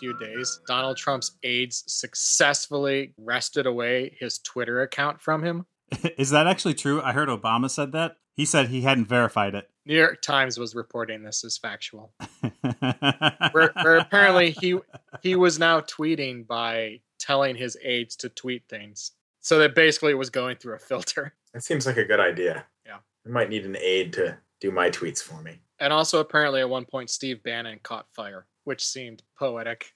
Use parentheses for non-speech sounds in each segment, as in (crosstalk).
last few days, Donald Trump's aides successfully wrested away his Twitter account from him. (laughs) Is that actually true? I heard Obama said that. He said he hadn't verified it. New York Times was reporting this as factual. (laughs) where, where apparently he he was now tweeting by telling his aides to tweet things. So that basically it was going through a filter. That seems like a good idea. Yeah. I might need an aide to do my tweets for me. And also apparently at one point Steve Bannon caught fire, which seemed poetic.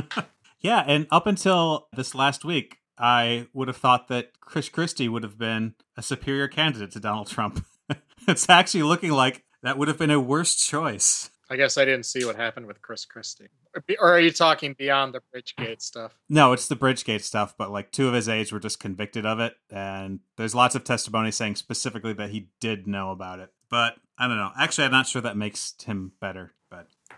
(laughs) yeah, and up until this last week, I would have thought that Chris Christie would have been a superior candidate to Donald Trump. (laughs) it's actually looking like that would have been a worse choice. I guess I didn't see what happened with Chris Christie. Or are you talking beyond the Bridgegate stuff? No, it's the Bridgegate stuff, but like two of his aides were just convicted of it. And there's lots of testimony saying specifically that he did know about it. But I don't know. Actually, I'm not sure that makes him better,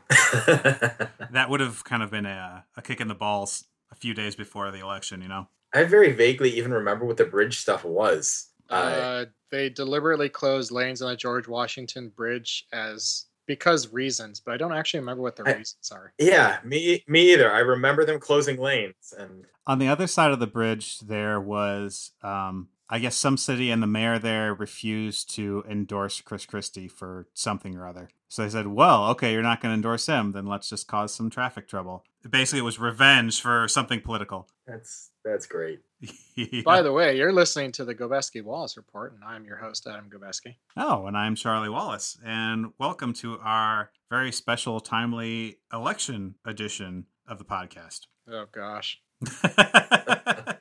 (laughs) that would have kind of been a, a kick in the balls a few days before the election, you know? I very vaguely even remember what the bridge stuff was. Uh, they deliberately closed lanes on the George Washington Bridge as because reasons, but I don't actually remember what the I- reasons are. Yeah, me me either. I remember them closing lanes and On the other side of the bridge, there was, um, I guess, some city and the mayor there refused to endorse Chris Christie for something or other. So they said, well, okay, you're not going to endorse him, then let's just cause some traffic trouble. Basically, it was revenge for something political. that's that's great. (laughs) By the way, you're listening to the Gobeski Wallace Report, and I'm your host, Adam Gobeski. Oh, and I'm Charlie Wallace, and welcome to our very special, timely election edition of the podcast. Oh gosh. (laughs)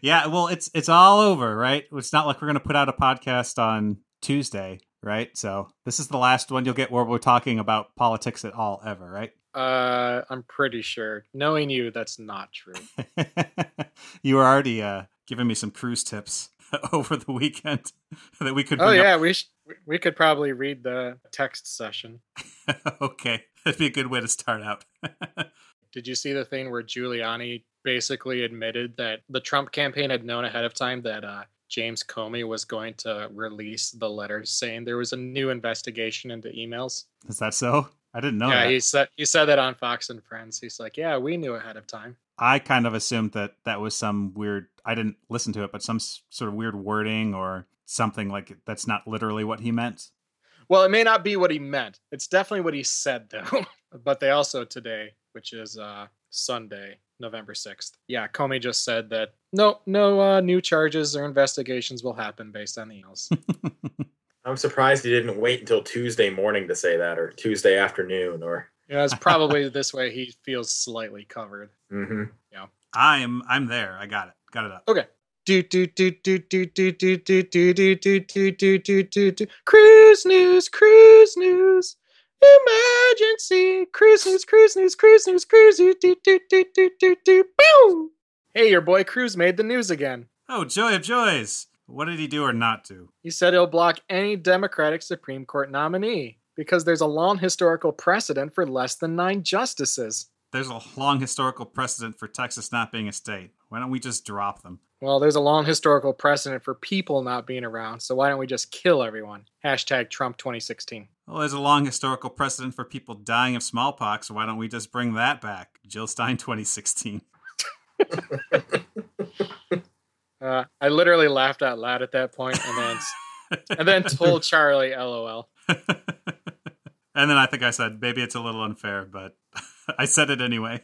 yeah, well, it's it's all over, right? It's not like we're gonna put out a podcast on Tuesday, right? So this is the last one you'll get where we're talking about politics at all ever, right? Uh, I'm pretty sure. Knowing you, that's not true. (laughs) you were already uh, giving me some cruise tips (laughs) over the weekend (laughs) that we could. Oh bring up yeah, we sh- we could probably read the text session. okay, that'd be a good way to start out. Did you see the thing where Giuliani basically admitted that the Trump campaign had known ahead of time that uh, James Comey was going to release the letter saying there was a new investigation into emails? Is that so? I didn't know yeah, that. he said he said that on Fox and Friends. He's like, "Yeah, we knew ahead of time." I kind of assumed that that was some weird. I didn't listen to it, but some sort of weird wording or something like that's not literally what he meant. Well, it may not be what he meant. It's definitely what he said, though. (laughs) but they also today, which is uh, Sunday, November sixth. Yeah, Comey just said that no, no uh, new charges or investigations will happen based on the emails. I'm surprised he didn't wait until Tuesday morning to say that or Tuesday afternoon or yeah, it's probably this way he feels slightly covered. hmm I'm I'm there. I got it. Got it up. Okay. Do do do do do do do do do do do do do do do do Cruz news Cruz news emergency Cruz news Cruz news Cruz news Cruz news do do do do do do boom hey your boy Cruz made the news again Oh, joy of joys! What did he do or not do? he said he'll block any Democratic Supreme Court nominee because there's a long historical precedent for less than nine justices There's a long historical precedent for Texas not being a state. Why don't we just drop them? well there's a long historical precedent for people not being around so why don't we just kill everyone hashtag Trump 2016 Well, there's a long historical precedent for people dying of smallpox. so Why don't we just bring that back? Jill Stein (laughs) 2016. (laughs) Uh, I literally laughed out loud at that point, and then and then told Charlie, "LOL." (laughs) and then I think I said, maybe it's a little unfair, but I said it anyway.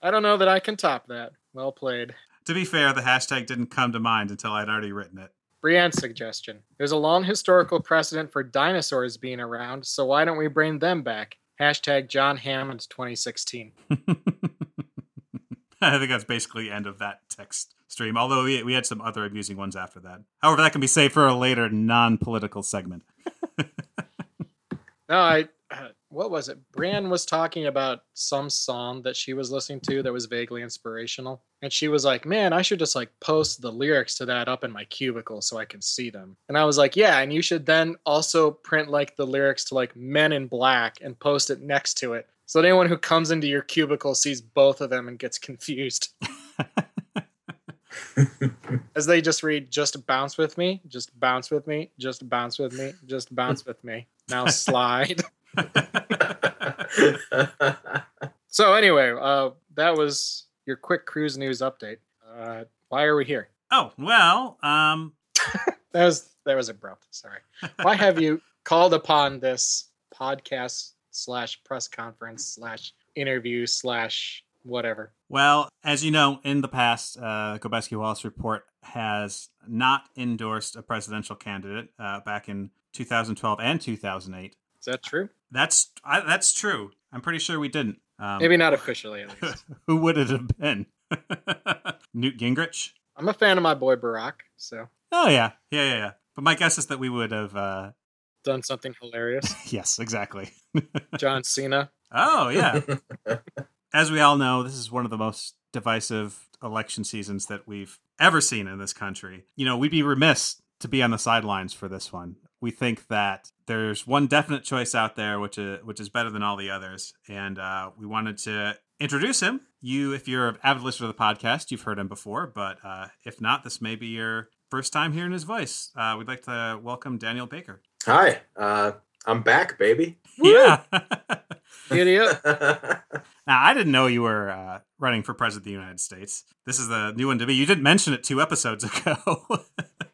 I don't know that I can top that. Well played. To be fair, the hashtag didn't come to mind until I'd already written it. Brienne's suggestion. There's a long historical precedent for dinosaurs being around, so why don't we bring them back? Hashtag John Hammond 2016. (laughs) I think that's basically the end of that text stream, although we, we had some other amusing ones after that. However, that can be saved for a later non political segment. (laughs) No, I. What was it? Brienne was talking about some song that she was listening to that was vaguely inspirational, and she was like, "Man, I should just like post the lyrics to that up in my cubicle so I can see them." And I was like, "Yeah, and you should then also print like the lyrics to like Men in Black and post it next to it, so that anyone who comes into your cubicle sees both of them and gets (laughs) confused." (laughs) As they just read, just bounce with me, just bounce with me, just bounce with me, just bounce with me. Now (laughs) slide. So anyway, uh, that was your quick Cruz news update. Uh, why are we here? Oh well, um, (laughs) That was that was abrupt. Sorry. Why have you called upon this podcast slash press conference slash interview slash whatever? well, as you know, in the past, uh, Gobeski Wallace report has not endorsed a presidential candidate uh, back in 2012 and 2008. Is that true? That's I, that's true. I'm pretty sure we didn't. Um, Maybe not officially at least. (laughs) who would it have been? (laughs) Newt Gingrich. I'm a fan of my boy Barack, so Oh yeah, yeah, yeah, yeah. But my guess is that we would have. Uh, done something hilarious. (laughs) yes, exactly. John Cena. Oh yeah. As we all know, this is one of the most divisive election seasons that we've ever seen in this country. You know, we'd be remiss to be on the sidelines for this one. We think that there's one definite choice out there, which is which is better than all the others, and uh, we wanted to introduce him. You, if you're an avid listener to the podcast, you've heard him before, but uh, if not, this may be your first time hearing his voice. Uh, we'd like to welcome Daniel Baker. Hi, uh, I'm back, baby. Yeah. (laughs) Idiot. (laughs) Now, I didn't know you were uh, running for president of the United States. This is the new one to me. You didn't mention it two episodes ago.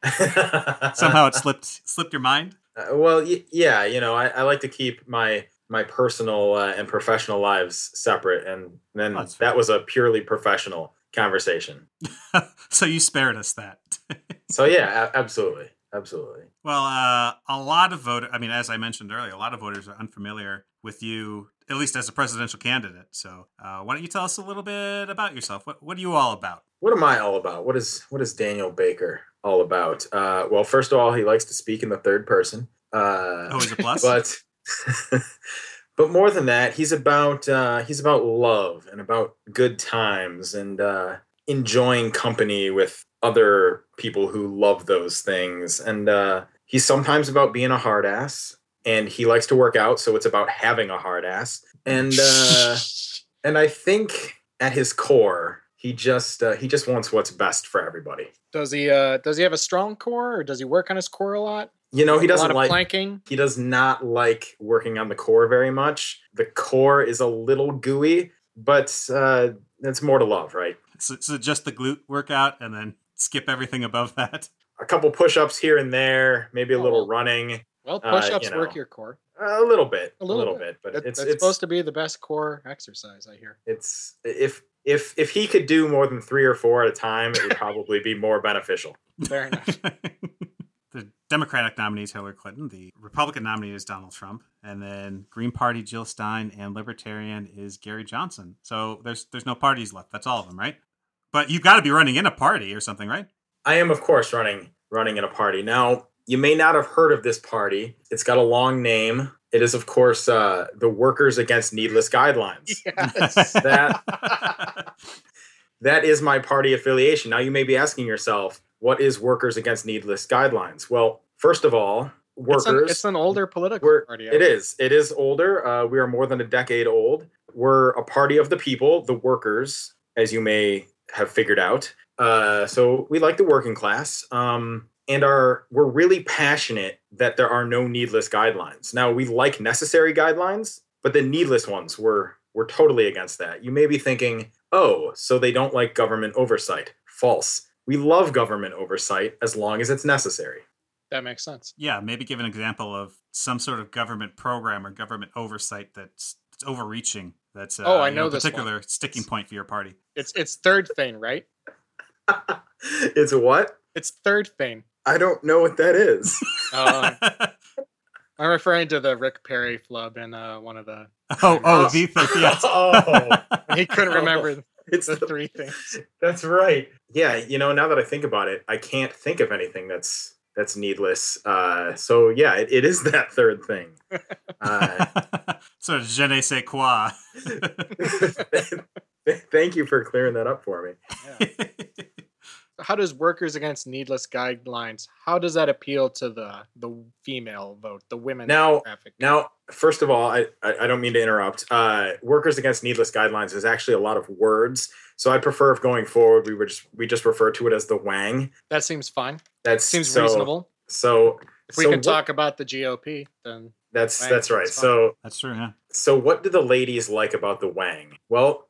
(laughs) Somehow it slipped slipped your mind. Uh, well, y- yeah, you know, I, I like to keep my my personal uh, and professional lives separate, and then Oh, that was a purely professional conversation. (laughs) so you spared us that. So yeah, a- absolutely, absolutely. well, uh, a lot of voters, I mean, as I mentioned earlier, a lot of voters are unfamiliar with you, at least as a presidential candidate. So uh, why don't you tell us a little bit about yourself? What, what are you all about? What am I all about? What is what is Daniel Baker all about? Uh, well, first of all, he likes to speak in the third person. Uh, Always a plus. (laughs) but (laughs) but more than that, he's about uh, he's about love and about good times and uh, enjoying company with other people who love those things. And uh, he's sometimes about being a hard ass, and he likes to work out, so it's about having a hard ass. And uh, (laughs) and I think at his core, he just uh, he just wants what's best for everybody. does he uh does he have a strong core or does he work on his core a lot? You know, he a lot doesn't of like planking. he does not like working on the core very much. The core is a little gooey, but uh, it's more to love, right? so, so just the glute workout and then skip everything above (laughs) that. A couple push-ups here and there, maybe a Oh, little well. running, Well, Uh, push-ups you work your core. a little bit, A a little little, bit. bit. but That- it's that's it's supposed to be the best core exercise, I hear. it's if if if he could do more than three or four at a time, it would (laughs) probably be more beneficial. Fair enough. (laughs) the Democratic nominee is Hillary Clinton. The Republican nominee is Donald Trump, and then Green Party Jill Stein, and Libertarian is Gary Johnson. So there's there's no parties left. That's all of them, right? But you've got to be running in a party or something, right? I am, of course, running running in a party. Now, you may not have heard of this party. It's got a long name. It is, of course, uh, the Workers Against Needless Guidelines. (laughs) Yes. That (laughs) that is my party affiliation. Now, you may be asking yourself, what is Workers Against Needless Guidelines? Well, first of all, It's an, workers. it's an older political party. it is. It is older. Uh, we are more than a decade old. We're a party of the people, the workers, as you may have figured out. Uh, so we like the working class, um, and are we're really passionate that there are no needless guidelines. Now we like necessary guidelines, but the needless ones we're we're totally against that. You may be thinking, oh, so they don't like government oversight. False. We love government oversight as long as it's necessary. That makes sense. yeah, maybe give an example of some sort of government program or government oversight that's, that's overreaching. That's uh, Oh, I you know a this particular sticking point for your party. It's it's third thing, right? (laughs) it's what? It's third thing. I don't know what that is. (laughs) Uh, I'm referring to the Rick Perry flub in uh, one of the. oh, oh, the thing. (laughs) Yes. Oh. He couldn't remember it's the the, three things. that's right. Yeah, you know, now that I think about it, I can't think of anything that's that's needless. Uh, so yeah, it, it is that third thing. Uh, sort of je ne sais quoi. (laughs) thank you for clearing that up for me. Yeah. How does Workers Against Needless Guidelines? How does that appeal to the the female vote, the women Now- demographic? Now, first of all, I, I, I don't mean to interrupt. Uh, Workers Against Needless Guidelines is actually a lot of words. So I prefer if going forward we would just we just refer to it as the Wang. that seems fine. That Seems so, reasonable. So If we so can what- talk about the GOP, then That's Wang, that's right. it's fine. So That's true. Yeah. so what do the ladies like about the Wang? Well,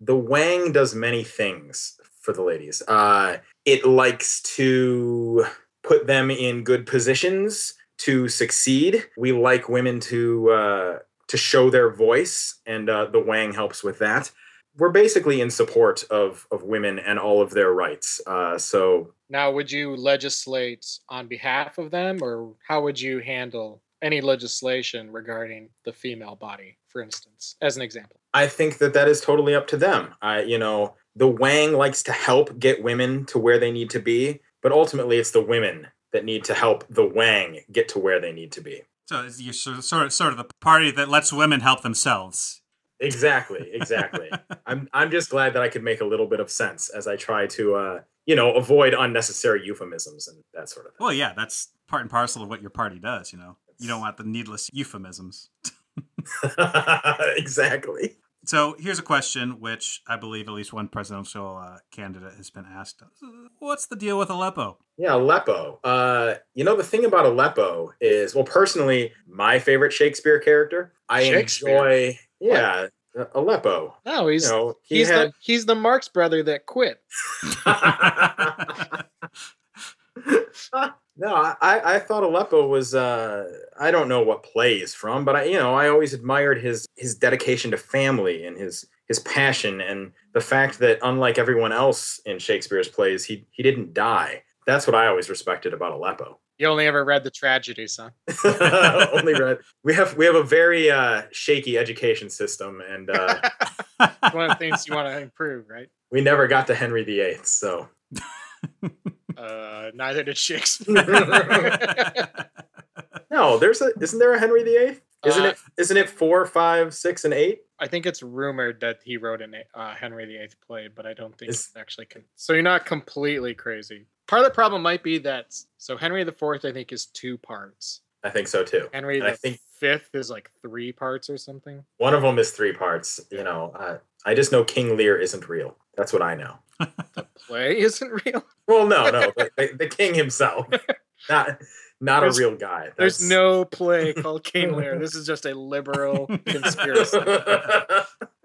the Wang does many things for the ladies. Uh, it likes to put them in good positions to succeed. We like women to uh, to show their voice, and uh, the Wang helps with that. We're basically in support of of women and all of their rights. Uh, so Now, would you legislate on behalf of them, or how would you handle any legislation regarding the female body, for instance, as an example? I think that that is totally up to them. I, you know, the Wang likes to help get women to where they need to be, but ultimately it's the women that need to help the Wang get to where they need to be. So it's- you're sort of, sort of sort of the party that lets women help themselves. Exactly, (laughs) exactly. I'm I'm just glad that I could make a little bit of sense as I try to uh, you know, avoid unnecessary euphemisms and that sort of thing. Well, yeah, that's part and parcel of what your party does. You know, you don't want the needless euphemisms. (laughs) exactly. So here's a question, which I believe at least one presidential uh, candidate has been asked: What's the deal with Aleppo? Yeah, Aleppo. Uh, you know, the thing about Aleppo is, well, personally, my favorite Shakespeare character. I Shakespeare? enjoy, yeah, uh, Aleppo. No, he's You know, he he's had. the he's the Marx brother that quit. (laughs) (laughs) no, I, I thought Aleppo was. Uh, I don't know what play he's from, but I, you know, I always admired his his dedication to family and his his passion and the fact that unlike everyone else in Shakespeare's plays, he he didn't die. That's what I always respected about Aleppo. You only ever read the tragedies, huh? (laughs) (laughs) Only read. We have we have a very uh, shaky education system, and uh, (laughs) One of the things you want to improve, right? we never got to Henry VIII. So Uh, neither did Shakespeare. (laughs) (laughs) no, there's a isn't there a Henry VIII? Isn't Uh, it isn't it four, five, six, and eight? I think it's rumored that he wrote an uh, Henry VIII play, but I don't think Is- it's actually. Con- so you're not completely crazy. Part of the problem might be that so Henry the Fourth, I think, is two parts. I think so too. Henry And I think- Fifth is like three parts or something. One of them is three parts. You know, uh, I just know King Lear isn't real. That's what I know. (laughs) The play isn't real. Well, no, no, (laughs) the, the, the king himself, (laughs) not not There's- a real guy. There's no play called King Lear. This is just a liberal conspiracy.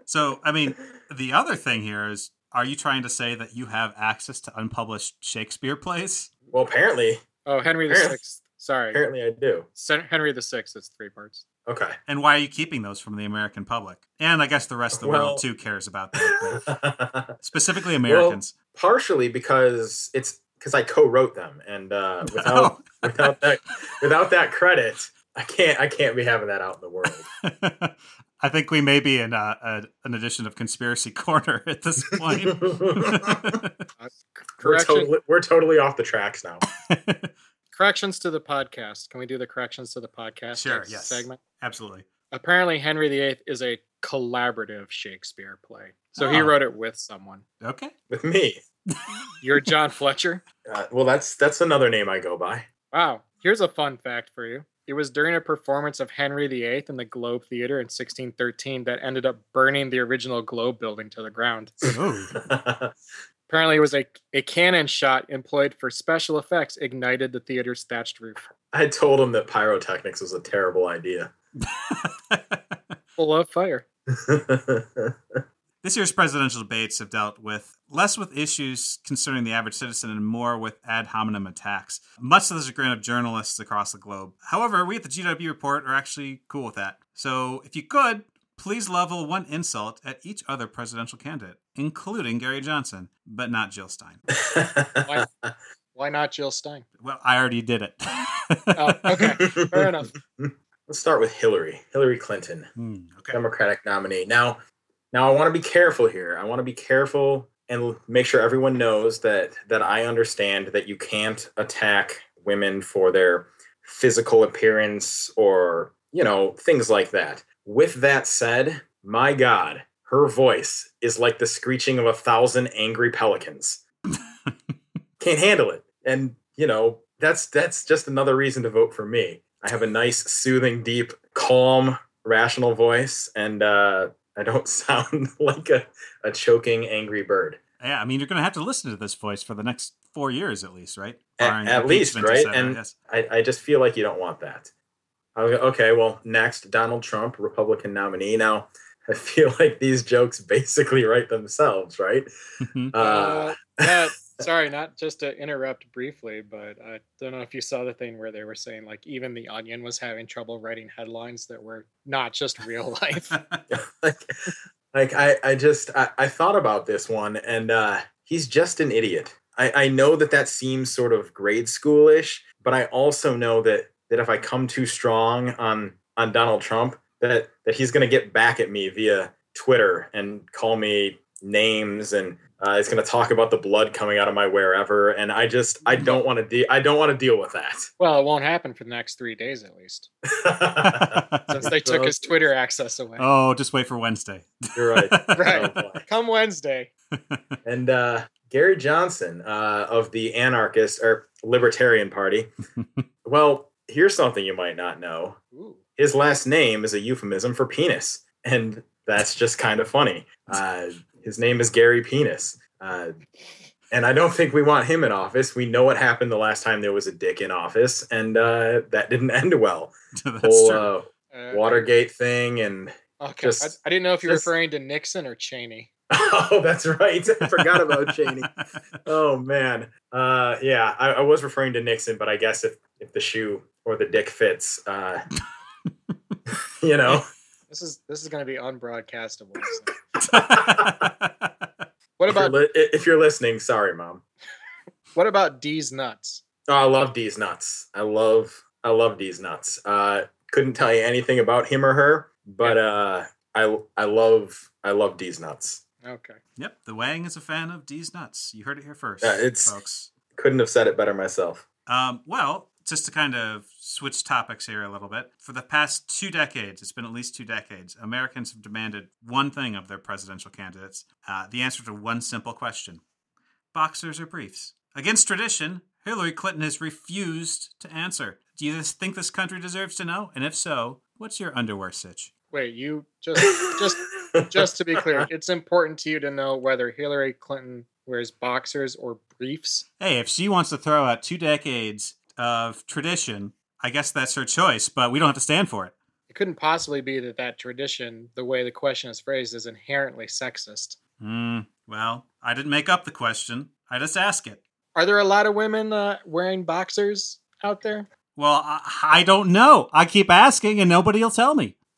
So, I mean, the other thing here is: Are you trying to say that you have access to unpublished Shakespeare plays? well, apparently, Oh, Henry the Sixth. Sorry, apparently, I do. Henry the Sixth is three parts. Okay. And why are you keeping those from the American public? And I guess the rest of the Well- world too cares about that, (laughs) specifically Americans. partially because it's because I co-wrote them, and uh, (laughs) without (laughs) without that without that credit, I can't I can't be having that out in the world. I think we may be in uh, a, an edition of Conspiracy Corner at this point. We're correction, totally we're totally off the tracks now. Corrections to the podcast. Can we do the corrections to the podcast Sure, yes. segment? Absolutely. Apparently, Henry VIII is a collaborative Shakespeare play. So he Oh. wrote it with someone. Okay. With me, (laughs) You're John Fletcher. uh, well, that's that's another name I go by. Wow. Here's a fun fact for you. It was during a performance of Henry VIII in the Globe Theater in 1613 that ended up burning the original Globe building to the ground. Ooh. (laughs) (laughs) Apparently, it was a, a cannon shot employed for special effects ignited the theater's thatched roof. I told him that pyrotechnics was a terrible idea. (laughs) Full of fire. (laughs) This year's presidential debates have dealt with less with issues concerning the average citizen and more with ad hominem attacks, much to the chagrin of journalists across the globe. However, we at the GW Report are actually cool with that. So if you could, please level one insult at each other presidential candidate, including Gary Johnson, but not Jill Stein. Why (laughs) not Jill Stein? Well, I already did it. Oh, okay. Fair enough. (laughs) Let's start with Hillary, Hillary Clinton. Hmm, okay. Democratic nominee. Now, now I want to be careful here. I want to be careful and make sure everyone knows that that I understand that you can't attack women for their physical appearance or, you know, things like that. With that said, my god, her voice is like the screeching of a thousand angry pelicans. (laughs) can't handle it. And, you know, that's that's just another reason to vote for me. I have a nice, soothing, deep, calm, rational voice, and uh, I don't (laughs) sound like a, a choking, angry bird. Yeah, I mean, you're going to have to listen to this voice for the next four years at least, right? At- Barring at least, right? cetera, And- yes. I, I just feel like you don't want that. I was, okay, well, next, Donald Trump, Republican nominee. Now, I feel like these jokes basically write themselves, right? Mhm. Uh, Uh, (laughs) yeah, sorry, not just to interrupt briefly, but I don't know if you saw the thing where they were saying like even the Onion was having trouble writing headlines that were not just real (laughs) life. (laughs) like, like I, I just, I, I thought about this one, and uh, he's just an idiot. I, I know that that seems sort of grade schoolish, but I also know that that if I come too strong on on Donald Trump, that that he's going to get back at me via Twitter and call me names and uh, he's going to talk about the blood coming out of my wherever and i just i don't want to de- i don't want to deal with that well, it won't happen for the next three days at least, (laughs) since they took his Twitter access away. oh, just wait for Wednesday. you're right (laughs) Right. Oh. Come Wednesday. (laughs) and uh, Gary Johnson uh, of the anarchist or libertarian party. well, here's something you might not know. Ooh. His last name is a euphemism for penis, and that's just kind of funny. Uh, his name is Gary Penis. Uh, and I don't think we want him in office. We know what happened the last time there was a dick in office, and uh, that didn't (laughs) end well. (laughs) That's Whole true. uh, Uh, Watergate thing, and Okay, just- I, I didn't know if you were just- referring to Nixon or Cheney. (laughs) oh, that's right. (laughs) I forgot about Cheney. Oh man, uh, yeah, I, I was referring to Nixon, but I guess if if the shoe or the dick fits, uh, (laughs) you know, This is this is going to be unbroadcastable. so. That's What if you're, about li- if you're listening, sorry, mom. what about Deez Nuts? Oh, I love Deez Nuts. I love I love Deez Nuts. Uh, couldn't tell you anything about him or her, but uh, I I love I love Deez Nuts. Okay. Yep, the Wang is a fan of Deez Nuts. You heard it here first, Yeah, it's- folks. Couldn't have said it better myself. Um, well, just to kind of switch topics here a little bit, for the past two decades, it's been at least two decades, Americans have demanded one thing of their presidential candidates uh, the answer to one simple question boxers or briefs. Against tradition, Hillary Clinton has refused to answer. Do you think this country deserves to know? And if so, what's your underwear sitch? Wait, you just just just to be clear, it's important to you to know whether Hillary Clinton wears boxers or briefs. Hey, if she wants to throw out two decades of tradition, I guess that's her choice, but we don't have to stand for it. It couldn't possibly be that that tradition, the way the question is phrased, is inherently sexist. Hmm. Well, I didn't make up the question. I just ask it. Are there a lot of women uh, wearing boxers out there? Well, I, I don't know. I keep asking and nobody will tell me. (laughs)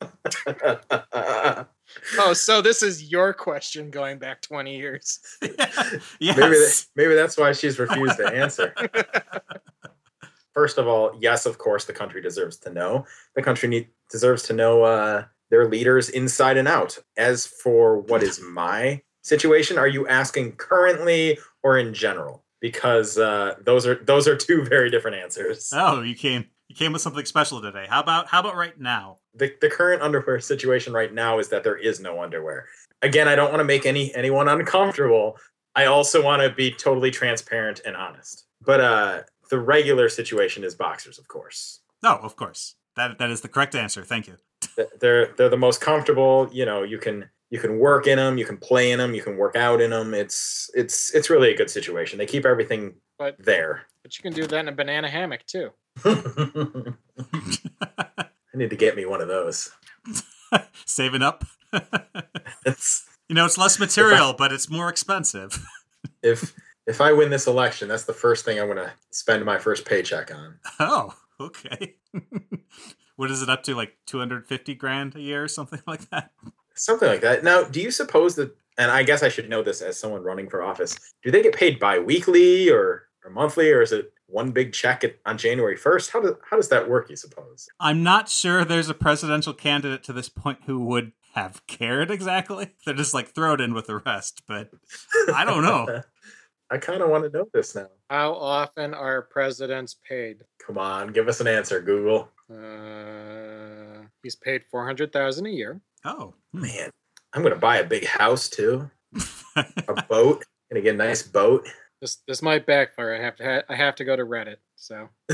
Oh, so this is your question going back 20 years. (laughs) yes. maybe that, maybe that's why she's refused to answer. (laughs) First of all, yes, of course, the country deserves to know. The country need, deserves to know uh, their leaders inside and out. As for what is my situation, are you asking currently or in general? Because uh, those are those are two very different answers. Oh, you came you came with something special today. How about how about right now? The, the current underwear situation right now is that there is no underwear. Again, I don't want to make any anyone uncomfortable. I also want to be totally transparent and honest. But uh, the regular situation is boxers, of course. No, of course. That that is the correct answer. Thank you. They're they're the most comfortable. You know, you can you can work in them, you can play in them, you can work out in them. It's it's it's really a good situation. They keep everything But there. but you can do that in a banana hammock too. (laughs) I need to get me one of those. (laughs) Saving up. (laughs) It's, you know, it's less material, but it's more expensive. if if I win this election, that's the first thing I'm going to spend my first paycheck on. Oh, okay. what is it up to? Like 250 grand a year or something like that? Something like that. Now, do you suppose that? And I guess I should know this as someone running for office. Do they get paid bi-weekly or or monthly, or is it one big check at, on January first? How does how does that work? You suppose? I'm not sure there's a presidential candidate to this point who would have cared exactly. (laughs) They're just like throw it in with the rest, but I don't know. (laughs) I kind of want to know this now. How often are presidents paid? Come on, give us an answer, Google. Uh, he's paid 400,000 a year. Oh, hmm. Man, I'm going to buy a big house too. (laughs) A boat. Gonna get a nice boat. This this might backfire. I have to ha- I have to go to Reddit. So (laughs)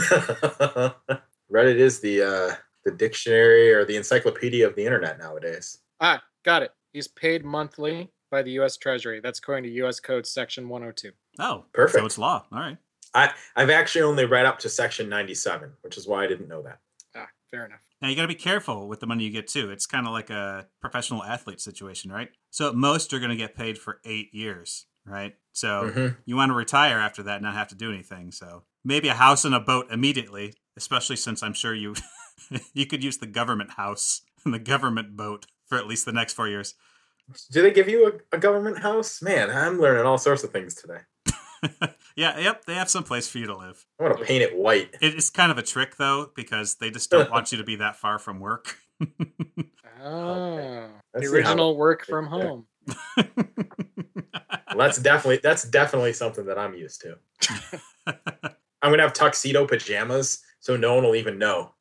Reddit is the uh, the dictionary or the encyclopedia of the internet nowadays. ah, got it. He's paid monthly by the U.S. Treasury. That's according to U.S. Code Section 102. oh, Perfect. So it's law. All right. I I've actually only read up to section 97, which is why I didn't know that. Ah, fair enough. Now you got to be careful with the money you get too. It's kind of like a professional athlete situation, right? So at most you're going to get paid for eight years, right? So Mhm. you want to retire after that, and not have to do anything. So maybe a house and a boat immediately, especially since I'm sure you (laughs) you could use the government house (laughs) and the government boat for at least the next four years. Do they give you a, a government house? Man, I'm learning all sorts of things today. (laughs) yeah, yep, they have some place for you to live. I want to paint it white. It is kind of a trick though, because they just don't want you to be that far from work. Oh, Let's the see how- original work from home. Well, that's definitely that's definitely something that I'm used to. (laughs) I'm gonna have tuxedo pajamas, so no one will even know.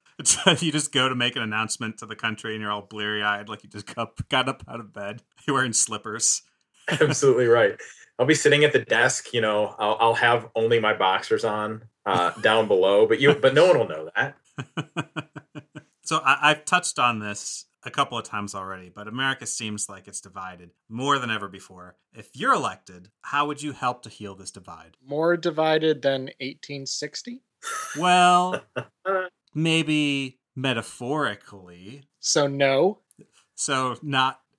you just go to make an announcement to the country and you're all bleary eyed, like you just got, got up out of bed. You're wearing slippers. (laughs) Absolutely right. I'll be sitting at the desk. You know, I'll, I'll have only my boxers on uh, down below, but you but no one will know that. (laughs) so I, I've touched on this a couple of times already, but America seems like it's divided more than ever before. If you're elected, how would you help to heal this divide? More divided than 1860. Well, (laughs) maybe metaphorically. So no. So not. (laughs)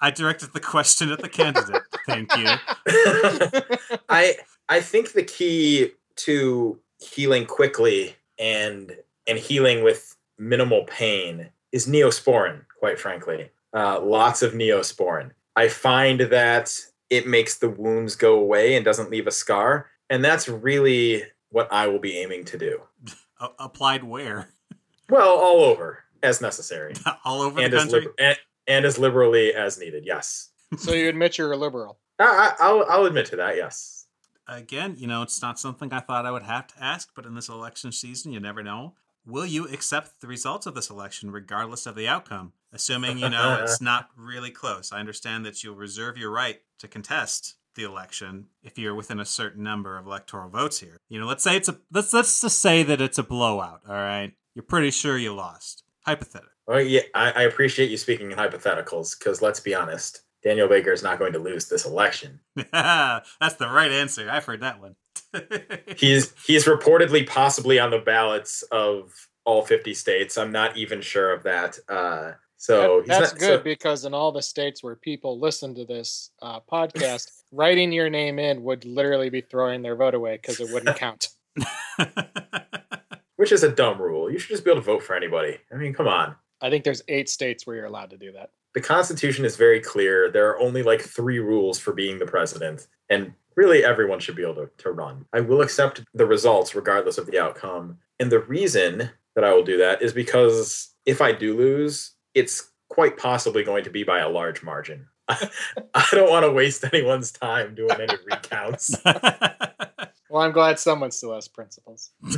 I directed the question at the candidate. Thank you. (laughs) I I think the key to healing quickly and and healing with minimal pain is neosporin. Quite frankly, uh, lots of neosporin. I find that it makes the wounds go away and doesn't leave a scar, and that's really what I will be aiming to do. A- applied where? Well, all over as necessary, (laughs) All over and the as country. liber- and, and as liberally as needed. Yes, So you admit you're a liberal. I, I, I'll I'll admit to that. Yes. Again, you know, it's not something I thought I would have to ask, but in this election season, you never know. Will you accept the results of this election regardless of the outcome? Assuming, you know, it's (laughs) not really close. I understand that you'll reserve your right to contest the election if you're within a certain number of electoral votes here. You know, let's say it's a let's let's just say that it's a blowout, all right? You're pretty sure you lost. Hypothetical. Well, yeah, I, I appreciate you speaking in hypotheticals because let's be honest, Daniel Baker is not going to lose this election. (laughs) That's the right answer. I've heard that one. (laughs) He's he's reportedly possibly on the ballots of all 50 states. I'm not even sure of that. Uh, so That- that's he's good not, because in all the states where people listen to this uh, podcast, (laughs) writing your name in would literally be throwing their vote away because it wouldn't count. which is a dumb rule. You should just be able to vote for anybody. I mean, come on. I think there's eight states where you're allowed to do that. The Constitution is very clear. There are only like three rules for being the president, and really everyone should be able to, to run. I will accept the results regardless of the outcome. And the reason that I will do that is because if I do lose, it's quite possibly going to be by a large margin. (laughs) I don't want to waste anyone's time doing any recounts. (laughs) Well, I'm glad someone still has principles. (laughs)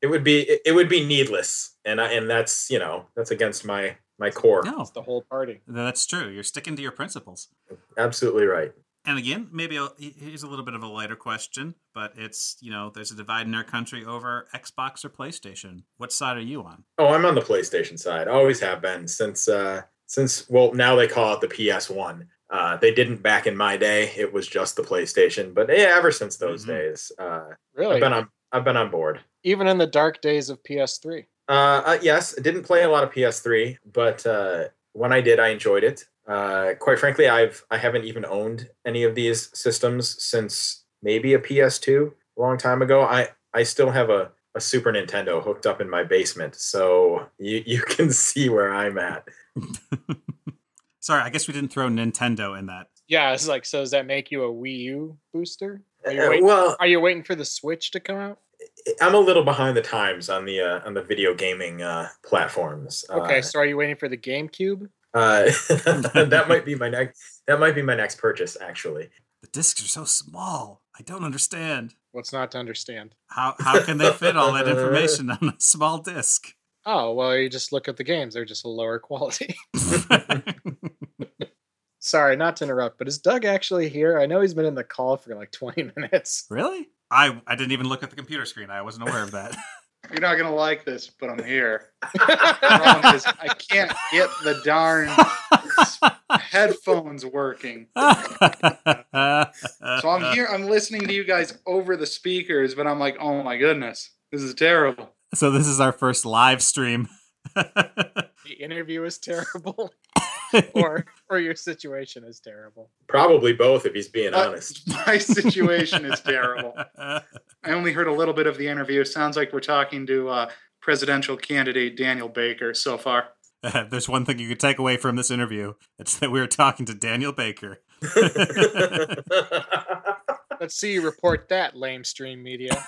It would be it, it would be needless, and I, and that's you know that's against my my core. no, It's the whole party. that's true. You're sticking to your principles. Absolutely right. And again, maybe a, here's a little bit of a lighter question, but it's you know there's a divide in our country over Xbox or PlayStation. What side are you on? Oh, I'm on the PlayStation side. Always have been since uh since well now they call it the PS1. Uh, they didn't back in my day. It was just the PlayStation. But yeah, ever since those Mhm. days, uh, Really? I've been on I've been on board. Even in the dark days of PS3. Uh, uh, yes, I didn't play a lot of PS3, but uh, when I did, I enjoyed it. Uh, quite frankly, I've I haven't even owned any of these systems since maybe a PS2 a long time ago. I I still have a, a Super Nintendo hooked up in my basement, so you (laughs) you can see where I'm at. (laughs) Sorry, I guess we didn't throw Nintendo in that. Yeah, it's like, so does that make you a Wii U booster? Are you, Uh, waiting, well, are you waiting for the Switch to come out? I'm a little behind the times on the uh, on the video gaming uh, platforms. Okay, Uh, so are you waiting for the GameCube? uh, (laughs) that might be my (laughs) next. That might be my next purchase, actually. The discs are so small. I don't understand. What's not to understand? How how can they fit all that information (laughs) on a small disc? Oh, well, you just look at the games. They're just a lower quality. Sorry, not to interrupt, but is Doug actually here? I know he's been in the call for like 20 minutes. really? I I didn't even look at the computer screen. I wasn't aware of that. (laughs) You're not gonna like this, but I'm here. (laughs) Problem is, I can't get the darn headphones working. So I'm here. I'm listening to you guys over the speakers, but I'm like, oh my goodness, This is terrible. So this is our first live stream. (laughs) The interview is terrible, (laughs) or or your situation is terrible. Probably both, if he's being Uh, honest. (laughs) My situation is terrible. (laughs) I only heard a little bit of the interview. Sounds like we're talking to uh, presidential candidate Daniel Baker so far. If There's one thing you could take away from this interview. It's that we were talking to Daniel Baker. Let's see you report that, lame stream media.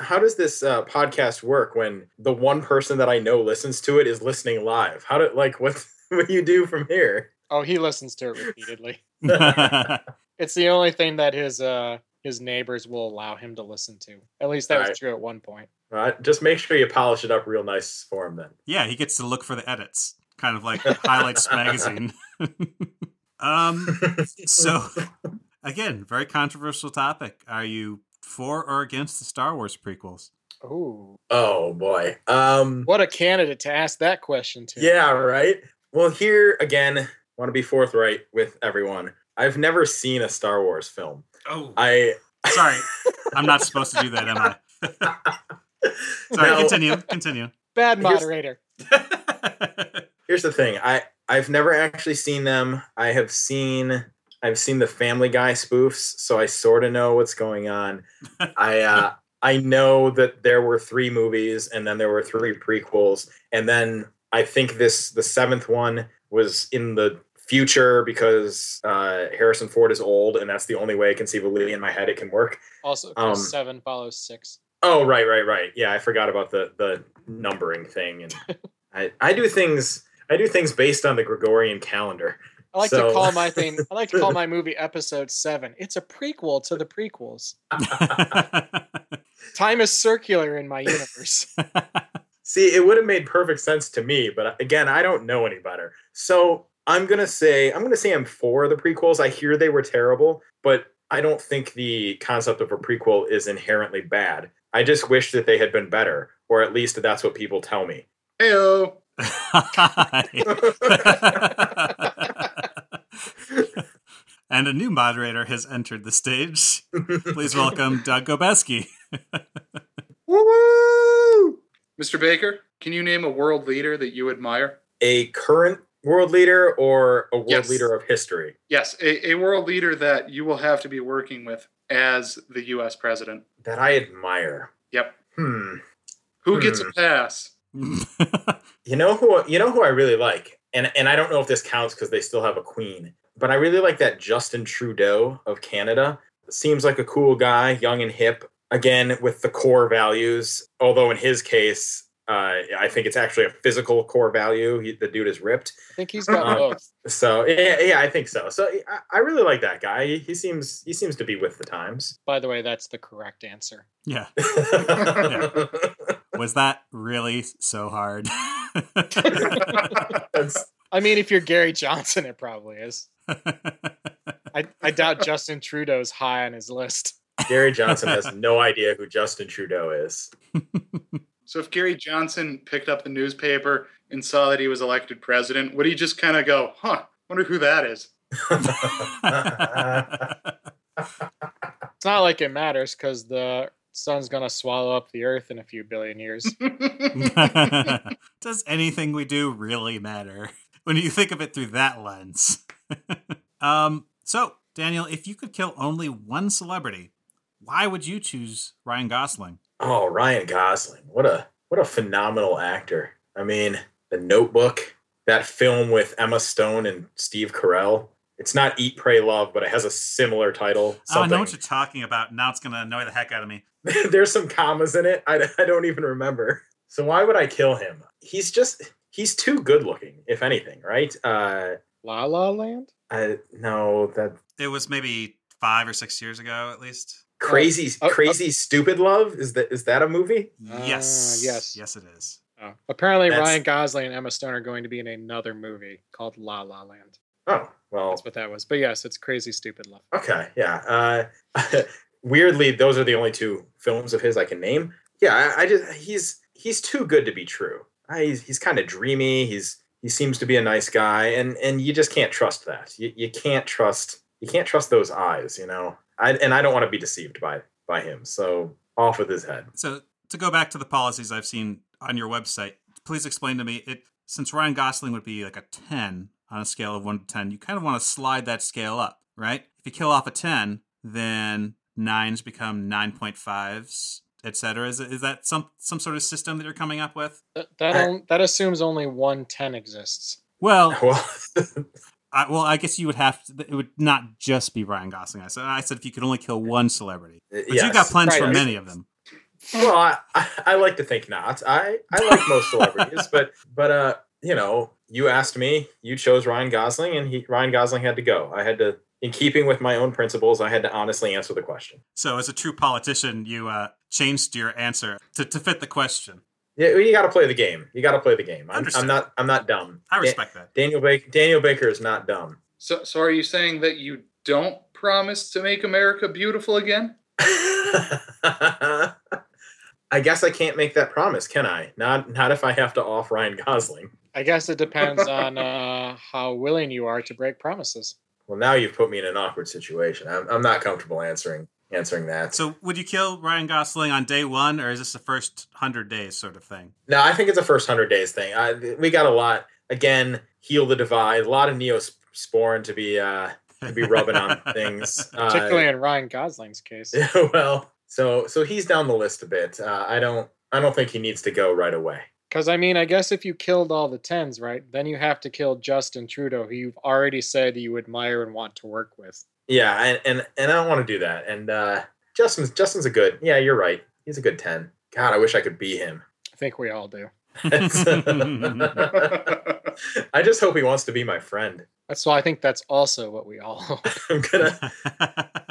How does this uh, podcast work when the one person that I know listens to it is listening live? How do like what (laughs) what do you do from here? Oh, he listens to it repeatedly. (laughs) (laughs) It's the only thing that his uh his neighbors will allow him to listen to. At least that was Alright. true at one point. Uh, just make sure you polish it up real nice for him then. yeah, he gets to look for the edits, kind of like Highlights magazine. um, so again, very controversial topic. Are you for or against the Star Wars prequels? Ooh, oh boy. Um what a candidate to ask that question to. Yeah, right. Well, here again, want to be forthright with everyone. I've never seen a Star Wars film. Oh, I sorry, (laughs) I'm not supposed to do that, am I? (laughs) Sorry, Now- continue, continue. Bad Here's- moderator. (laughs) Here's the thing. I I've never actually seen them. I have seen I've seen the Family Guy spoofs, so I sort of know what's going on. (laughs) I uh I know that there were three movies and then there were three prequels and then I think this the seventh one was in the future because uh Harrison Ford is old and that's the only way conceivably in my head it can work. Also, Um, seven follows six. Oh, right, right, right. Yeah, I forgot about the the numbering thing and (laughs) I I do things I do things based on the Gregorian calendar. I like so- to call my thing. I like to call (laughs) my movie episode seven. It's a prequel to the prequels. (laughs) Time is circular in my universe. (laughs) See, it would have made perfect sense to me, but again, I don't know any better. So I'm gonna say I'm gonna say I'm for the prequels. I hear they were terrible, but I don't think the concept of a prequel is inherently bad. I just wish that they had been better, or at least that's what people tell me. Heyo. (laughs) and a new moderator has entered the stage. (laughs) Please welcome Doug Gobeski. (laughs) Woo! Mr. Baker, can you name a world leader that you admire? A current world leader or a world Yes. leader of history? Yes, a, a world leader that you will have to be working with as the U.S. president. That I admire. Yep. Hmm. Who gets Hmm. a pass? You know who you know who I really like, and and I don't know if this counts because they still have a queen, but I really like that Justin Trudeau of Canada. Seems like a cool guy, young and hip. Again, with the core values. Although in his case, uh, I think it's actually a physical core value. He, the dude is ripped. I think he's got Uh, both. So yeah, yeah, I think so. So I, I really like that guy. He, he seems he seems to be with the times. By the way, that's the correct answer. yeah. (laughs) Was that really so hard? (laughs) I mean, if you're Gary Johnson, it probably is. (laughs) I, I doubt Justin Trudeau's high on his list. Gary Johnson has no idea who Justin Trudeau is. So if Gary Johnson picked up the newspaper and saw that he was elected president, would he just kind of go, huh, wonder who that is? (laughs) It's not like it matters because the sun's going to swallow up the earth in a few billion years. (laughs) Does anything we do really matter when you think of it through that lens? (laughs) um, so, Daniel, if you could kill only one celebrity, why would you choose Ryan Gosling? Oh, Ryan Gosling. What a what a phenomenal actor. I mean, The Notebook, that film with Emma Stone and Steve Carell. It's not Eat, Pray, Love, but it has a similar title. Oh, I know what you're talking about. Now it's going to annoy the heck out of me. (laughs) There's some commas in it. I, I don't even remember. So why would I kill him? He's just he's too good looking, if anything, right? Uh La La Land? I no that It was maybe five or six years ago, at least. crazy oh, oh. crazy stupid love is that is that a movie? Ah, yes. yes. Yes, it is. Oh. Apparently, That's- Ryan Gosling and Emma Stone are going to be in another movie called La La Land. Oh well, That's what that was. But yes, it's crazy, stupid love. Okay, yeah. Uh, (laughs) weirdly, those are the only two films of his I can name. Yeah, I, I just he's he's too good to be true. I, he's he's kind of dreamy. He's he seems to be a nice guy, and and you just can't trust that. You you can't trust you can't trust those eyes. You know. I and I don't want to be deceived by by him. So off with his head. So to go back to the policies I've seen on your website, please explain to me it since Ryan Gosling would be like a 10 on a scale of 1 to 10, you kind of want to slide that scale up, right? If you kill off a 10, then nines become 9.5s, etc. Is, is that some some sort of system that you're coming up with? That that, on- that assumes only one ten exists. Well, (laughs) Well, (laughs) I, well, I guess you would have to. It would not just be Ryan Gosling. I said, I said if you could only kill one celebrity, but you yes. got plans for right. many of them. Well, I, I, I like to think not. I, I like most celebrities, but but uh, you know, you asked me, you chose Ryan Gosling, and he Ryan Gosling had to go. I had to, in keeping with my own principles, I had to honestly answer the question. So, as a true politician, you uh, changed your answer to, to fit the question. Yeah, you got to play the game. You got to play the game. I'm, I'm not. I'm not dumb. I Da- respect that. Daniel Baker. Daniel Baker is not dumb. So, so are you saying that you don't promise to make America beautiful again? (laughs) I guess I can't make that promise, can I? Not not if I have to off Ryan Gosling. I guess it depends (laughs) on uh, how willing you are to break promises. Well, now you've put me in an awkward situation. I'm, I'm not comfortable answering answering that. So, would you kill Ryan Gosling on day one, or is this the first hundred days sort of thing? No, I think it's a first hundred days thing. I, we got a lot again. Heal the divide. A lot of neosporin to be uh, to be rubbing on (laughs) things. Uh, Particularly in Ryan Gosling's case. (laughs) well, so so he's down the list a bit. Uh, I don't I don't think he needs to go right away. Because I mean, I guess if you killed all the tens, right, then you have to kill Justin Trudeau, who you've already said you admire and want to work with. Yeah, and and, and I don't want to do that. And uh, Justin's Justin's a good. Yeah, you're right. He's a good ten. God, I wish I could be him. I think we all do. (laughs) I just hope he wants to be my friend. That's why I think that's also what we all (laughs) hope. I'm gonna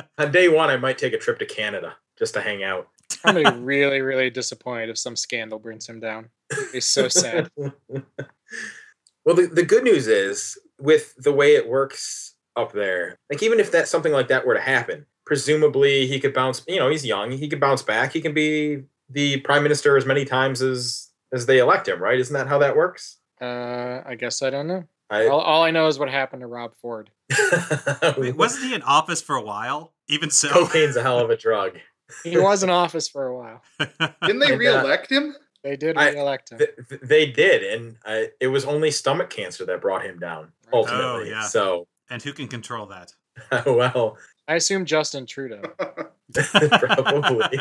(laughs) on day one. I might take a trip to Canada just to hang out. I'm gonna be (laughs) really, really disappointed if some scandal brings him down. He's so sad. (laughs) well, the, the good news is with the way it works up there, like even if that something like that were to happen, presumably he could bounce. You know, he's young. He could bounce back. He can be the prime minister as many times as as they elect him. Right? Isn't that how that works? Uh, I guess I don't know. I, All, all I know is what happened to Rob Ford. (laughs) Wait, wasn't he in office for a while? Even so, cocaine's a hell of a drug. He was in office for a while. (laughs) Didn't they And, uh, him? They did I- reelect him. Th- th- they did, and uh, it was only stomach cancer that brought him down ultimately. Oh, yeah. So, and who can control that? (laughs) well, I assume Justin Trudeau. (laughs) probably.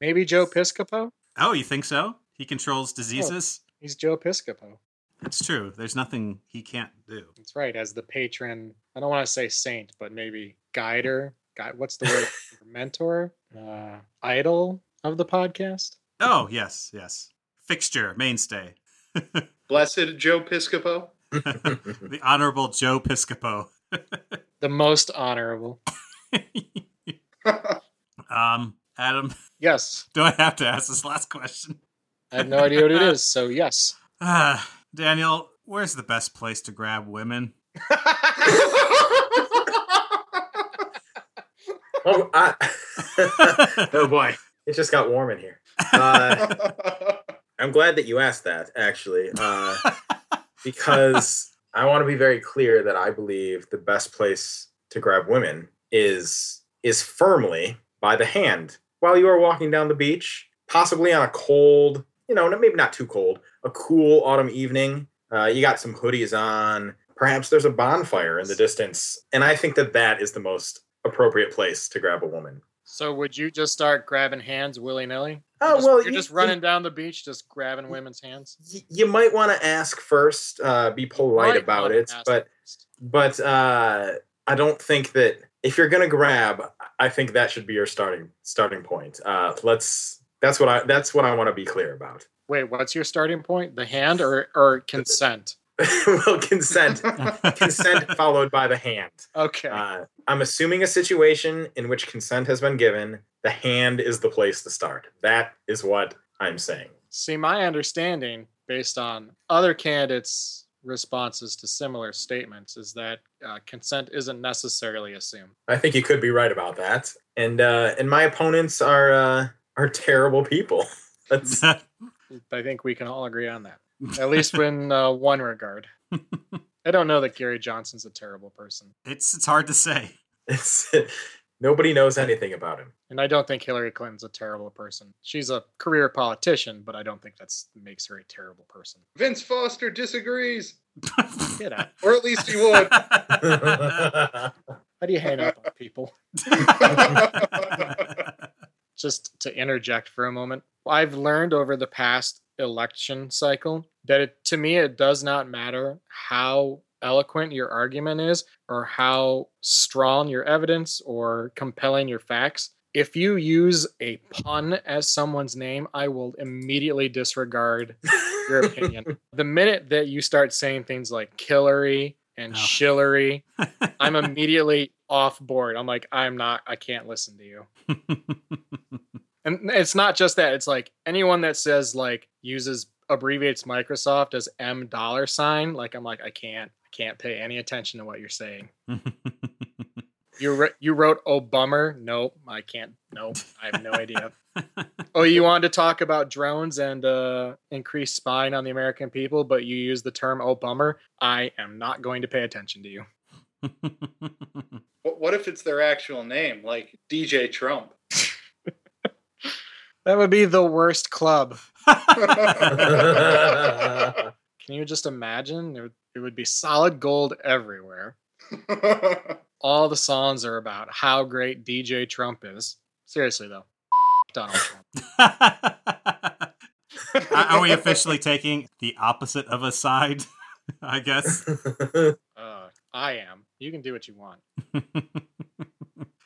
Maybe Joe Piscopo? oh, you think so? He controls diseases. He's Joe Piscopo. That's true. There's nothing he can't do. That's right. As the patron, I don't want to say saint, but maybe guider. Guide, what's the word? (laughs) Mentor? Uh, idol of the podcast? Oh, yes, yes. Fixture, mainstay. (laughs) Blessed Joe Piscopo. (laughs) the Honorable Joe Piscopo. The most honorable. um, Adam, Yes. do I have to ask this last question? I have no idea what it is, so yes. Ah, Daniel, where's the best place to grab women? Oh, I, (laughs) (laughs) oh boy, it just got warm in here. Uh, (laughs) I'm glad that you asked that, actually, uh, because I want to be very clear that I believe the best place to grab women is is firmly by the hand while you are walking down the beach, possibly on a cold, you know, maybe not too cold, a cool autumn evening. Uh, you got some hoodies on. Perhaps there's a bonfire in the distance, and I think that that is the most appropriate place to grab a woman. So would you just start grabbing hands willy nilly? Oh just, well, you're you- just running down the beach, just grabbing women's hands. you might want to ask first uh, be polite about it but first. but uh, i don't think that if you're gonna grab i think that should be your starting starting point uh, let's that's what i that's what i want to be clear about wait, what's your starting point? The hand or or consent? (laughs) well consent (laughs) consent followed by the hand Okay. uh, i'm assuming a situation in which consent has been given the hand is the place to start that is what i'm saying See, my understanding, based on other candidates' responses to similar statements, is that uh, consent isn't necessarily assumed. I think you could be right about that. And uh, and my opponents are uh, are terrible people. (laughs) That's I think we can all agree on that, (laughs) at least in uh, one regard. (laughs) I don't know that Gary Johnson's a terrible person. it's it's hard to say. (laughs) it's Nobody knows anything about him. And I don't think Hillary Clinton's a terrible person. She's a career politician, but I don't think that makes her a terrible person. Vince Foster disagrees, Get out. or at least he would. How do you hang up on people? Just to interject for a moment, I've learned over the past election cycle that it, to me, it does not matter how eloquent your argument is or how strong your evidence or compelling your facts. If you use a pun as someone's name, I will immediately disregard your opinion. (laughs) the minute that you start saying things like Killery and Oh. Shillery, (laughs) I'm immediately off board. I'm like, I'm not, I can't listen to you. (laughs) And it's not just that. It's like anyone that says like uses abbreviates Microsoft as M dollar sign. Like I'm like, I can't, I can't pay any attention to what you're saying. (laughs) You wr- you wrote oh bummer. Nope, I can't. Nope, I have no idea. (laughs) Oh, you wanted to talk about drones and uh, increased spying on the American people, but you use the term oh bummer. I am not going to pay attention to you. (laughs) What what if it's their actual name, like DJ Trump? That would be the worst club. (laughs) (laughs) Can you just imagine? It would, it would be solid gold everywhere. (laughs) All the songs are about how great DJ Trump is. Seriously though, Donald Trump. Are we officially taking the opposite of a side? I guess. Uh, I am. You can do what you want.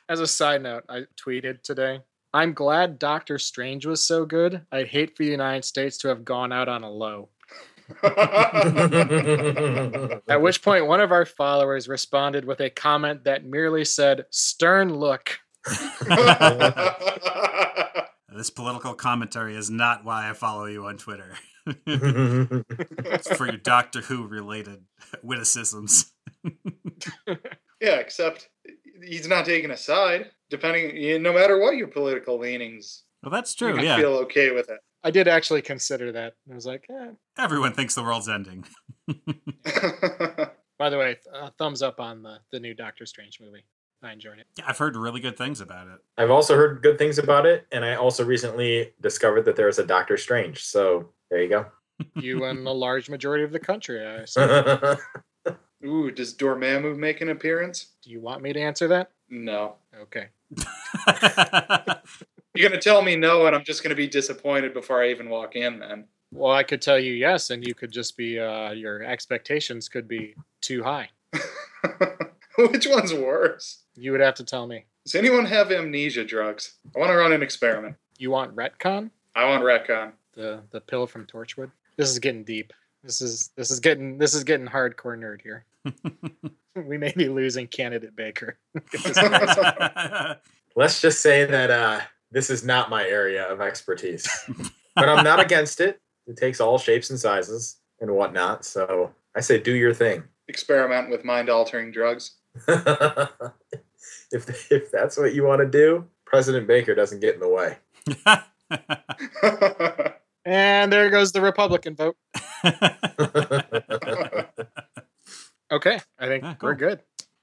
As a side note, I tweeted today. I'm glad Doctor Strange was so good. I'd hate for the United States to have gone out on a low. (laughs) At which point, one of our followers responded with a comment that merely said, Stern look. (laughs) This political commentary is not why I follow you on Twitter. it's for your Doctor Who related witticisms. (laughs) yeah, except he's not taking a side. Depending, you- no matter what your political leanings, Well, that's true. can Yeah. feel okay with it. I did actually consider that. I was like, eh. Everyone thinks the world's ending. (laughs) (laughs) By the way, uh, thumbs up on the, the new Doctor Strange movie. I enjoyed it. Yeah, I've heard really good things about it. I've also heard good things about it, and I also recently discovered that there is a Doctor Strange. So there you go. (laughs) You and a large majority of the country. I assume. Ooh, does Dormammu make an appearance? Do you want me to answer that? No. Okay. (laughs) You're gonna tell me no, and I'm just gonna be disappointed before I even walk in. Then. Well, I could tell you yes, and you could just be uh, your expectations could be too high. (laughs) Which one's worse? You would have to tell me. Does anyone have amnesia drugs? I want to run an experiment. You want retcon? I want retcon. The the pill from Torchwood. This is getting deep. This is this is getting this is getting hardcore nerd here. (laughs) (laughs) we may be losing candidate Baker. If this goes- Let's just say that uh, this is not my area of expertise, but I'm not against it. It takes all shapes and sizes and whatnot. So I say, do your thing. Experiment with mind altering drugs. (laughs) if if that's what you want to do, President Baker doesn't get in the way. (laughs) and there goes the Republican vote. Okay, I think Ah, we're good.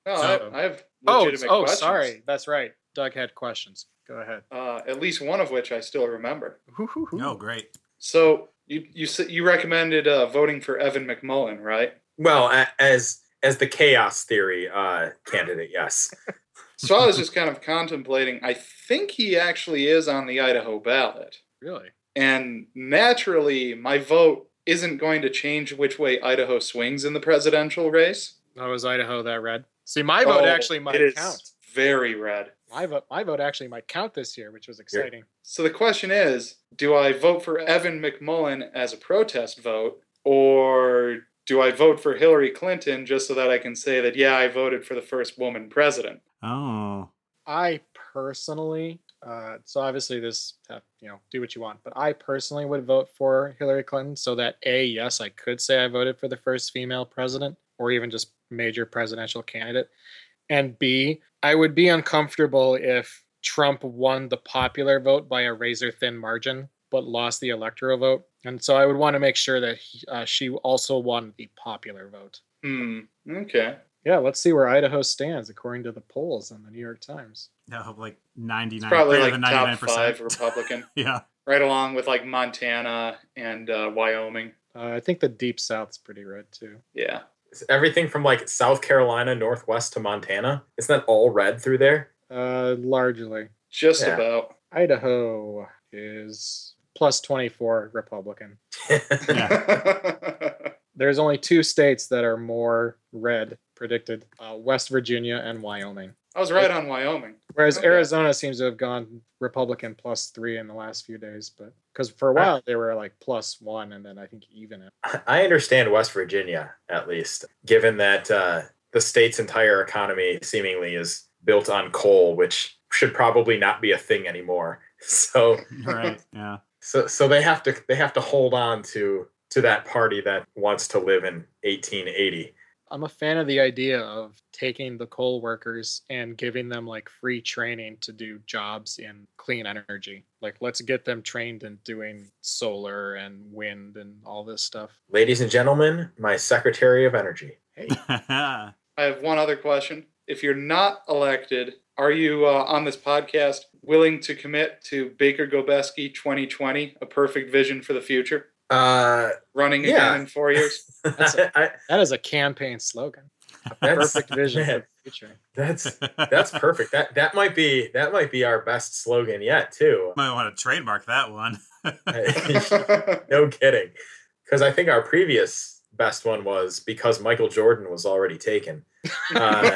No, So- I, I have Oh, legitimate oh, questions. sorry. That's right. Doug had questions. Go ahead. Uh, at least one of which I still remember. Hoo-hoo-hoo. oh, great. So you you you recommended uh, voting for Evan McMullin, right? well, as as the chaos theory uh, candidate, yes. (laughs) So I was just kind of contemplating. I think he actually is on the Idaho ballot, Really? and naturally, my vote isn't going to change which way Idaho swings in the presidential race. How was Idaho that red? See, my vote Oh, actually might it is count. Very red. My vote, my vote actually might count this year, which was exciting. So the question is, do I vote for Evan McMullin as a protest vote or do I vote for Hillary Clinton just so that I can say that yeah, I voted for the first woman president? Oh. I personally, uh, so obviously this, uh, you know, do what you want, but I personally would vote for Hillary Clinton so that a yes, I could say I voted for the first female president or even just major presidential candidate, and b I would be uncomfortable if Trump won the popular vote by a razor thin margin but lost the electoral vote, and so I would want to make sure that he, uh, she also won the popular vote. Hmm. Okay. Yeah, let's see where Idaho stands according to the polls on the New York Times. No, like ninety It's nine, probably like than top ninety nine five percent. Republican, (laughs) Yeah, right along with like Montana and uh, Wyoming. Uh, I think the Deep South's pretty red too. Yeah. It's everything from like South Carolina northwest to Montana. Isn't that all red through there? Uh, largely, Just Yeah. about. Idaho is plus 24 Republican. (laughs) (laughs) There's only two states that are more red predicted uh, West Virginia and Wyoming. I was right on Wyoming. Whereas Okay. Arizona seems to have gone Republican plus three in the last few days, but because for a while they were like plus one and then I think even it. I understand West Virginia, at least, given that uh, the state's entire economy seemingly is built on coal, which should probably not be a thing anymore. (laughs) So, right. Yeah. (laughs) so, so they have to they have to hold on to to that party that wants to live in 1880. I'm a fan of the idea of taking the coal workers and giving them like free training to do jobs in clean energy. Like let's get them trained in doing solar and wind and all this stuff. Ladies and gentlemen, my Secretary of Energy. Hey, (laughs) I have one other question. If you're not elected, are you uh, on this podcast willing to commit to Baker Gobeski 2020, a perfect vision for the future, Uh, running again Yeah. in four years? (laughs) I, that is a campaign slogan. that's, Perfect vision for the (laughs) future. that's (laughs) that's perfect. That that might be that might be our best slogan yet too. Might want to trademark that one. no kidding. Because I think our previous best one was because Michael Jordan was already taken. Uh,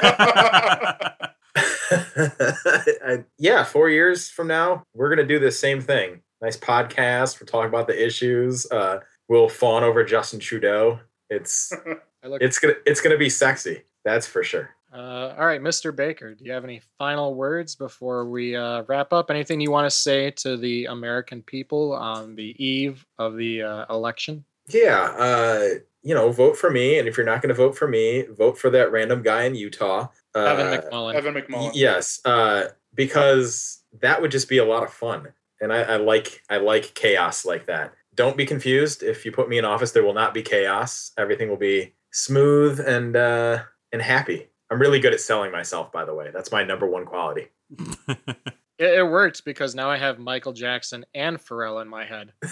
I- yeah, four years from now, we're gonna do the same thing. Nice podcast. We're talking about the issues. Uh, we'll fawn over Justin Trudeau. It's (laughs) I look, it's gonna it's gonna be sexy. That's for sure. uh, all right, Mr. Baker, do you have any final words before we uh, wrap up? Anything you want to say to the American people on the eve of the uh, election? Yeah, uh, you know, vote for me, and if you're not going to vote for me, vote for that random guy in Utah. Uh, Evan McMullin. Evan y- McMullin. yes, uh, because that would just be a lot of fun, and I, I like I like chaos like that. Don't be confused. If you put me in office, there will not be chaos. Everything will be smooth and uh, and happy. I'm really good at selling myself, by the way. That's my number one quality. (laughs) It, it worked because now I have Michael Jackson and Pharrell in my head. (laughs)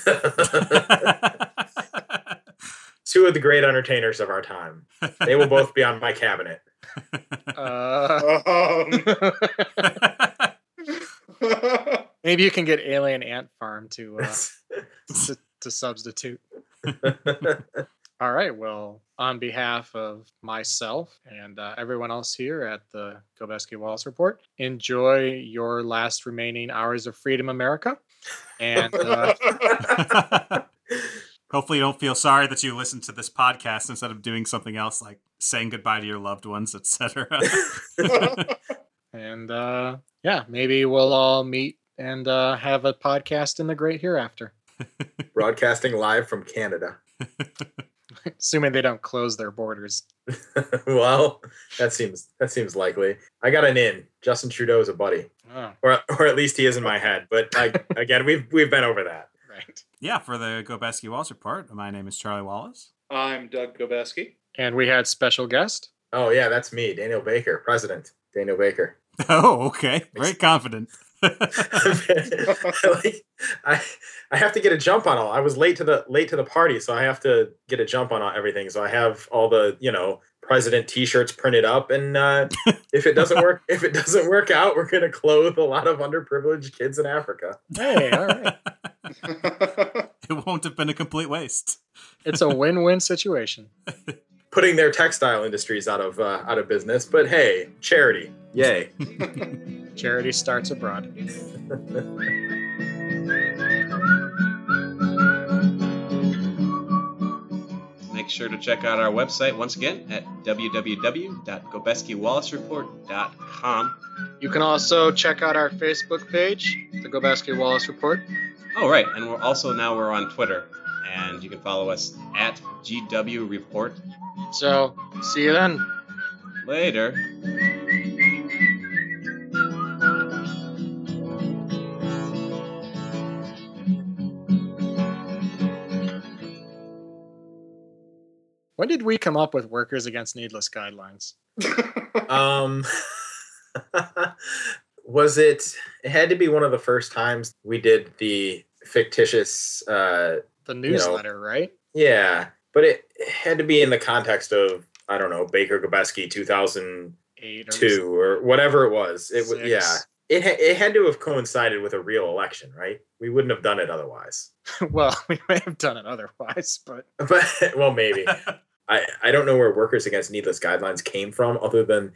Two of the great entertainers of our time. They will both be on my cabinet. Uh, (laughs) Um, maybe you can get Alien Ant Farm to uh, (laughs) to, to substitute. All right. Well, on behalf of myself and uh, everyone else here at the Gobeski Wallace Report, enjoy your last remaining hours of freedom, America. And uh, (laughs) Hopefully, you don't feel sorry that you listened to this podcast instead of doing something else like saying goodbye to your loved ones, etc. (laughs) and uh, yeah, maybe we'll all meet and uh, have a podcast in the great hereafter, (laughs) Broadcasting live from Canada. (laughs) assuming they don't close their borders. (laughs) well, that seems that seems likely. I got an in. Justin Trudeau is a buddy, Oh, or or at least he is in my head. But I, again, we've we've been over that. right. yeah, for the Gobeski Wallace Report, my name is Charlie Wallace. I'm Doug Gobeski. And we had special guest. Oh yeah, that's me, Daniel Baker, President Daniel Baker. Oh, okay. Very confident. Like, I I have to get a jump on all. I was late to the late to the party, so I have to get a jump on everything. So I have all the you know president T-shirts printed up, and uh, (laughs) if it doesn't work, if it doesn't work out, we're gonna clothe a lot of underprivileged kids in Africa. Hey, all right. (laughs) it won't have been a complete waste. It's a win-win situation. (laughs) putting their textile industries out of uh, out of business. But hey, charity, yay! (laughs) Charity starts abroad. Make sure to check out our website once again at www.gobeskiwallacereport.com. You can also check out our Facebook page, the Gobeski Wallace Report. Oh, right, and we're also now we're on Twitter, and you can follow us at GW Report. So, see you then. Later. When did we come up with Workers Against Needless Guidelines? (laughs) Um, (laughs) was it? It had to be one of the first times we did the fictitious. Uh, The know. newsletter, right? yeah, but it, it had to be in the context of I don't know Baker thousand Eight or two or whatever it was. It was yeah. It ha- it had to have coincided with a real election, right? We wouldn't have done it otherwise. (laughs) well, we may have done it otherwise, but (laughs) But well, maybe. (laughs) I, I don't know where Workers Against Needless Guidelines came from, other than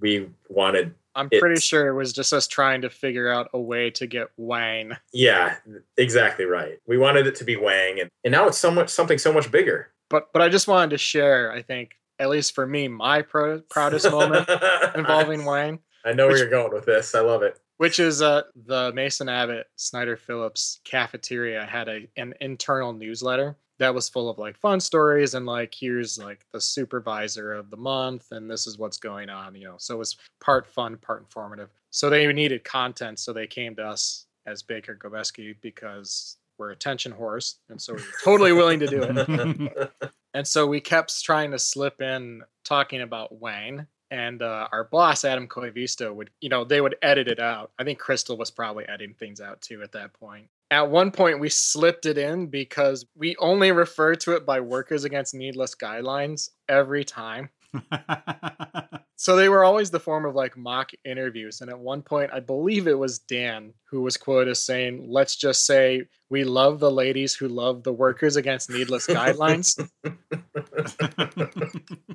we wanted. I'm pretty sure it was just us trying to figure out a way to get Wang. Yeah, exactly right. We wanted it to be Wang, and, and now it's so much something so much bigger. But but I just wanted to share, I think, at least for me, my pro- proudest moment (laughs) involving Wang, I know which- where you're going with this. I love it. which is uh the Mason Abbott Snyder Phillips cafeteria had a an internal newsletter that was full of like fun stories and like here's like the supervisor of the month and this is what's going on, you know. So it was part fun, part informative. So they needed content, so they came to us as Baker Gobeski because we're attention whores, and so we're (laughs) totally willing to do it. (laughs) And so we kept trying to slip in talking about Wayne. And uh, our boss, Adam Koivisto, would, you know, they would edit it out. I think Crystal was probably editing things out too at that point. At one point, we slipped it in because we only refer to it by Workers Against Needless Guidelines every time. (laughs) So they were always the form of like mock interviews. And at one point, I believe it was Dan who was quoted as saying, Let's just say we love the ladies who love the Workers Against Needless Guidelines. (laughs)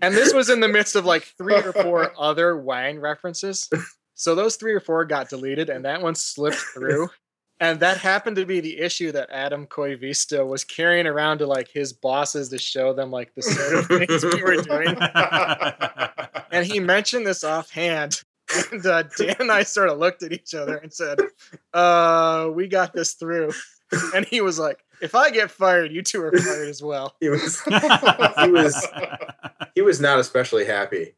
And this was in the midst of like three or four other Wang references. So those three or four got deleted, and that one slipped through. And that happened to be the issue that Adam Koivisto was carrying around to like his bosses to show them like the sort of things we were doing. (laughs) And he mentioned this offhand. And uh, Dan and I sort of looked at each other and said, uh, we got this through. And he was like, if I get fired, you two are fired as well. he was he was he was not especially happy.